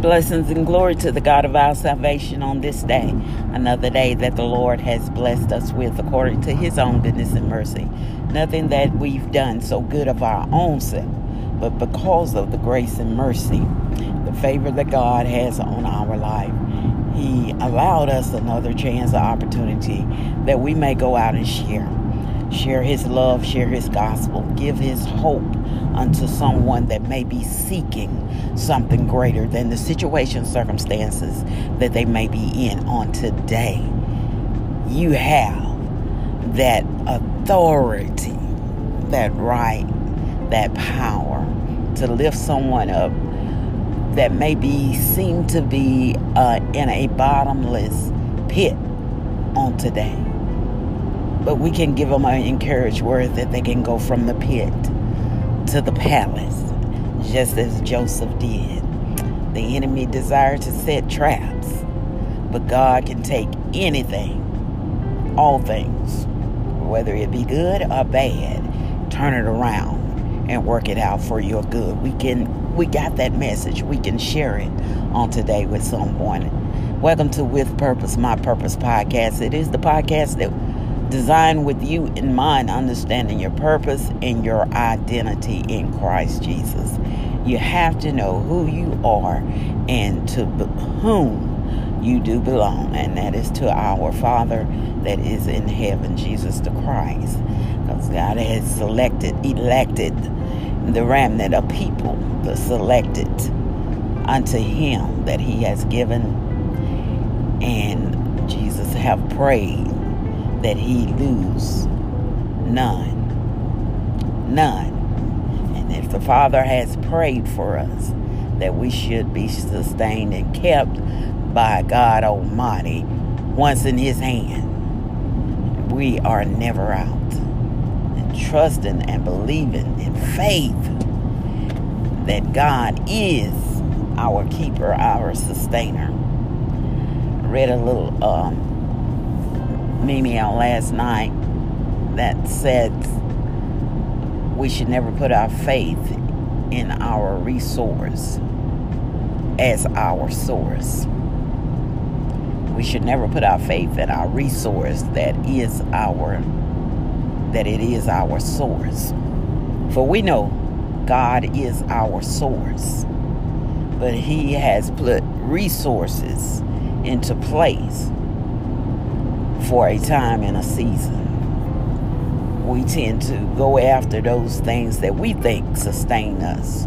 Blessings and glory to the God of our salvation on this day, another day that the Lord has blessed us with according to his own goodness and mercy. Nothing that we've done so good of our own self, but because of the grace and mercy, the favor that God has on our life. He allowed us another chance, or opportunity that we may go out and share. Share his love, share his gospel, give his hope unto someone that may be seeking something greater than the situation, circumstances that they may be in on today. You have that authority, that right, that power to lift someone up that may be seem to be uh, in a bottomless pit on today. But we can give them an encouraged word that they can go from the pit to the palace, just as Joseph did. The enemy desired to set traps, but God can take anything, all things, whether it be good or bad, turn it around and work it out for your good. We can we got that message. We can share it on today with someone. Welcome to With Purpose, My Purpose podcast. It is the podcast that designed with you in mind, understanding your purpose and your identity in Christ Jesus. You have to know who you are and to whom you do belong, and that is to our Father that is in heaven, Jesus the Christ. Because God has selected, elected the remnant of people, the selected unto Him that He has given. And Jesus have prayed that he lose none. None. And if the Father has prayed for us that we should be sustained and kept by God Almighty once in his hand, we are never out. And trusting and believing in faith that God is our keeper, our sustainer. I read a little um, Mimi out last night that said we should never put our faith in our resource as our source. We should never put our faith in our resource that is our that it is our source. For we know God is our source. But he has put resources into place for a time and a season. We tend to go after those things that we think sustain us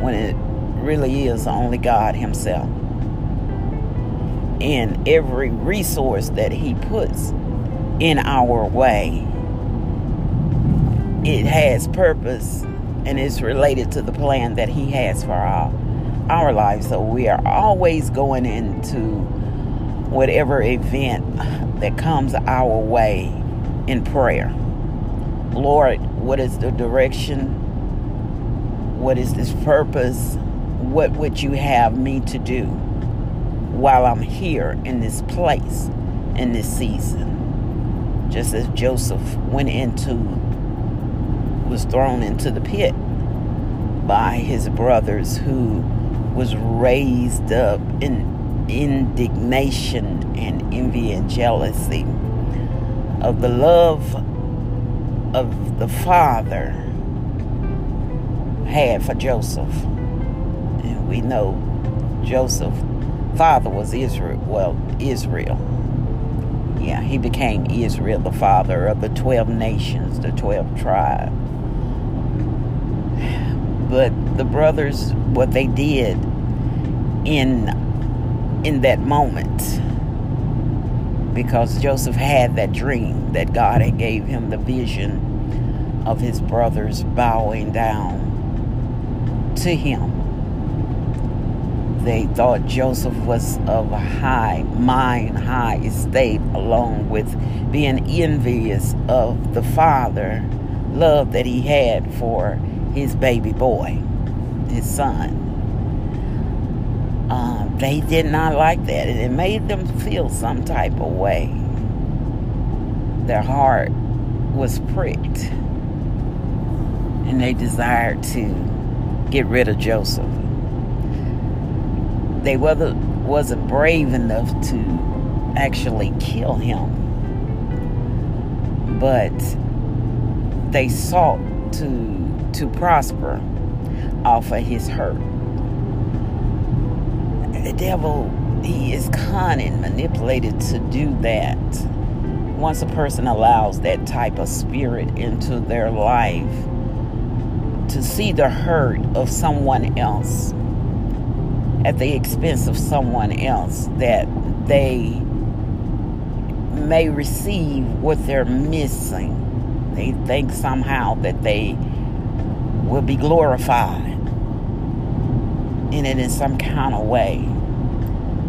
when it really is only God Himself. And every resource that He puts in our way, it has purpose and is related to the plan that He has for our, our lives. So we are always going into whatever event that comes our way in prayer. Lord, what is the direction? What is this purpose? What would you have me to do while I'm here in this place, in this season? Just as Joseph went into, was thrown into the pit by his brothers who was raised up in indignation and envy and jealousy of the love of the father had for Joseph. And we know Joseph father was Israel, well, Israel. Yeah, he became Israel, the father of the 12 nations, the 12 tribes. But the brothers, what they did in in that moment because Joseph had that dream that God had gave him the vision of his brothers bowing down to him. They thought Joseph was of a high mind, high estate, along with being envious of the father love that he had for his baby boy, his son. Um, they did not like that. And it made them feel some type of way. Their heart was pricked. And they desired to get rid of Joseph. they whether wasn't brave enough to actually kill him, but they sought to to prosper off of his hurt. The devil, he is cunning, manipulated to do that. Once a person allows that type of spirit into their life, to see the hurt of someone else at the expense of someone else that they may receive what they're missing. They think somehow that they will be glorified in it in some kind of way.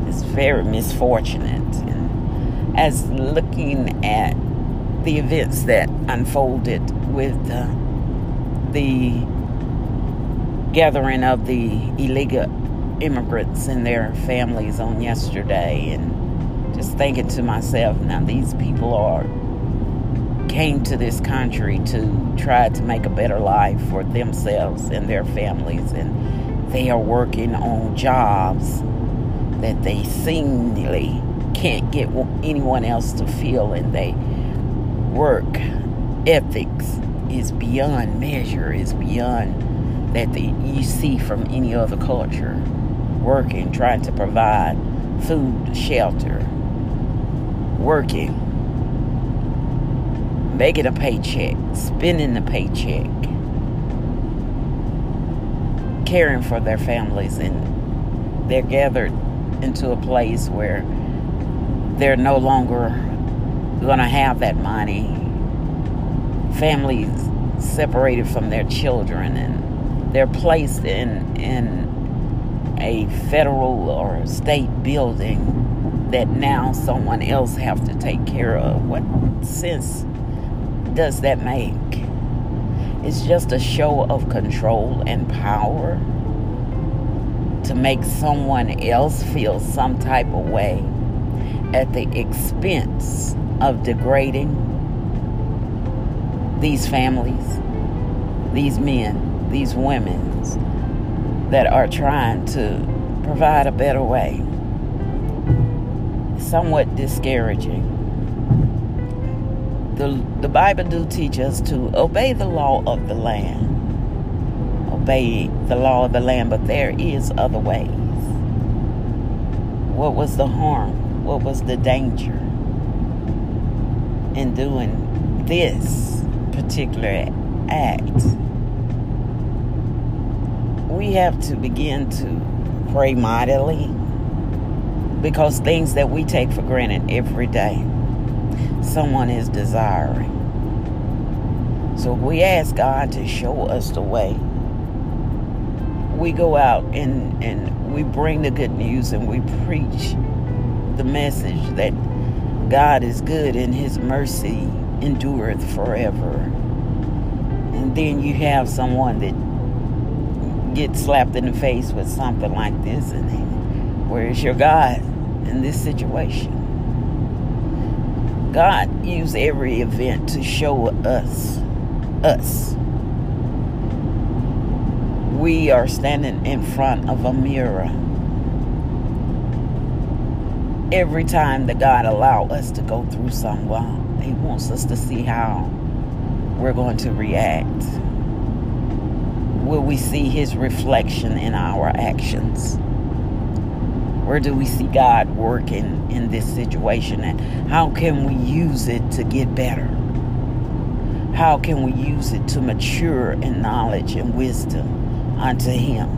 It's very misfortunate. And as looking at the events that unfolded with uh, the gathering of the illegal immigrants and their families on yesterday and just thinking to myself now these people are came to this country to try to make a better life for themselves and their families and they are working on jobs that they seemingly can't get anyone else to feel and they work ethics is beyond measure is beyond that you see from any other culture. Working, trying to provide food, shelter, working, making a paycheck, spending the paycheck, caring for their families, and they're gathered into a place where they're no longer going to have that money. Families separated from their children, and they're placed in in a federal or state building that now someone else have to take care of. What sense does that make? It's just a show of control and power to make someone else feel some type of way at the expense of degrading these families, these men, these women that are trying to provide a better way. Somewhat discouraging. The, the Bible do teach us to obey the law of the land. Obey the law of the land, but there is other ways. What was the harm? What was the danger in doing this particular act? we have to begin to pray mightily because things that we take for granted every day, someone is desiring. So we ask God to show us the way. We go out and, and we bring the good news and we preach the message that God is good and his mercy endureth forever. And then you have someone that gets slapped in the face with something like this and where is your God in this situation? God used every event to show us us. We are standing in front of a mirror. Every time that God allow us to go through something, He wants us to see how we're going to react will we see his reflection in our actions? Where do we see God working in this situation? And how can we use it to get better? How can we use it to mature in knowledge and wisdom unto Him?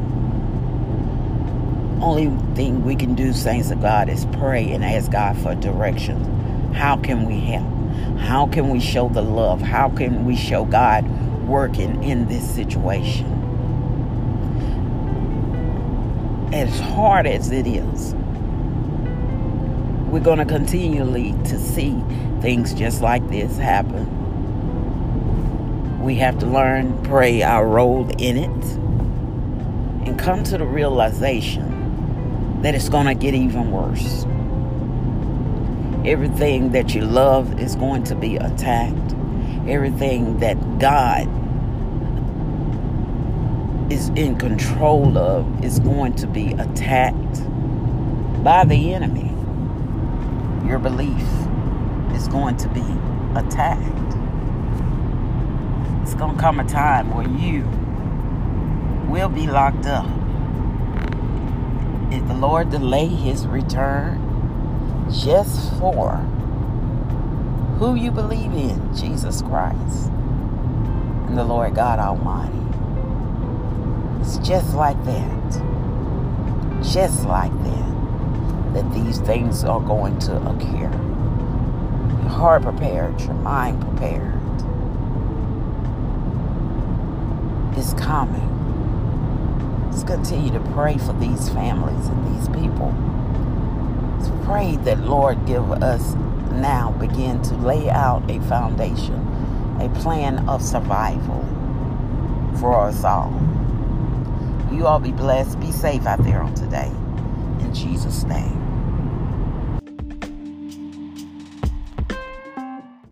Only thing we can do, saints of God, is pray and ask God for direction. How can we help? How can we show the love? How can we show God working in this situation? As hard as it is, we're going to continually to see things just like this happen. We have to learn, pray our role in it, and come to the realization that it's going to get even worse. Everything that you love is going to be attacked. Everything that God is in control of is going to be attacked. by the enemy, your belief is going to be attacked. It's going to come a time where you will be locked up. If the Lord delay his return just for who you believe in, Jesus Christ and the Lord God Almighty. It's just like that. Just like that. That these things are going to occur. Your heart prepared, your mind prepared. It's coming. Let's continue to pray for these families and these people. Let's pray that Lord give us now begin to lay out a foundation, a plan of survival for us all. You all be blessed. Be safe out there on today. In Jesus' name.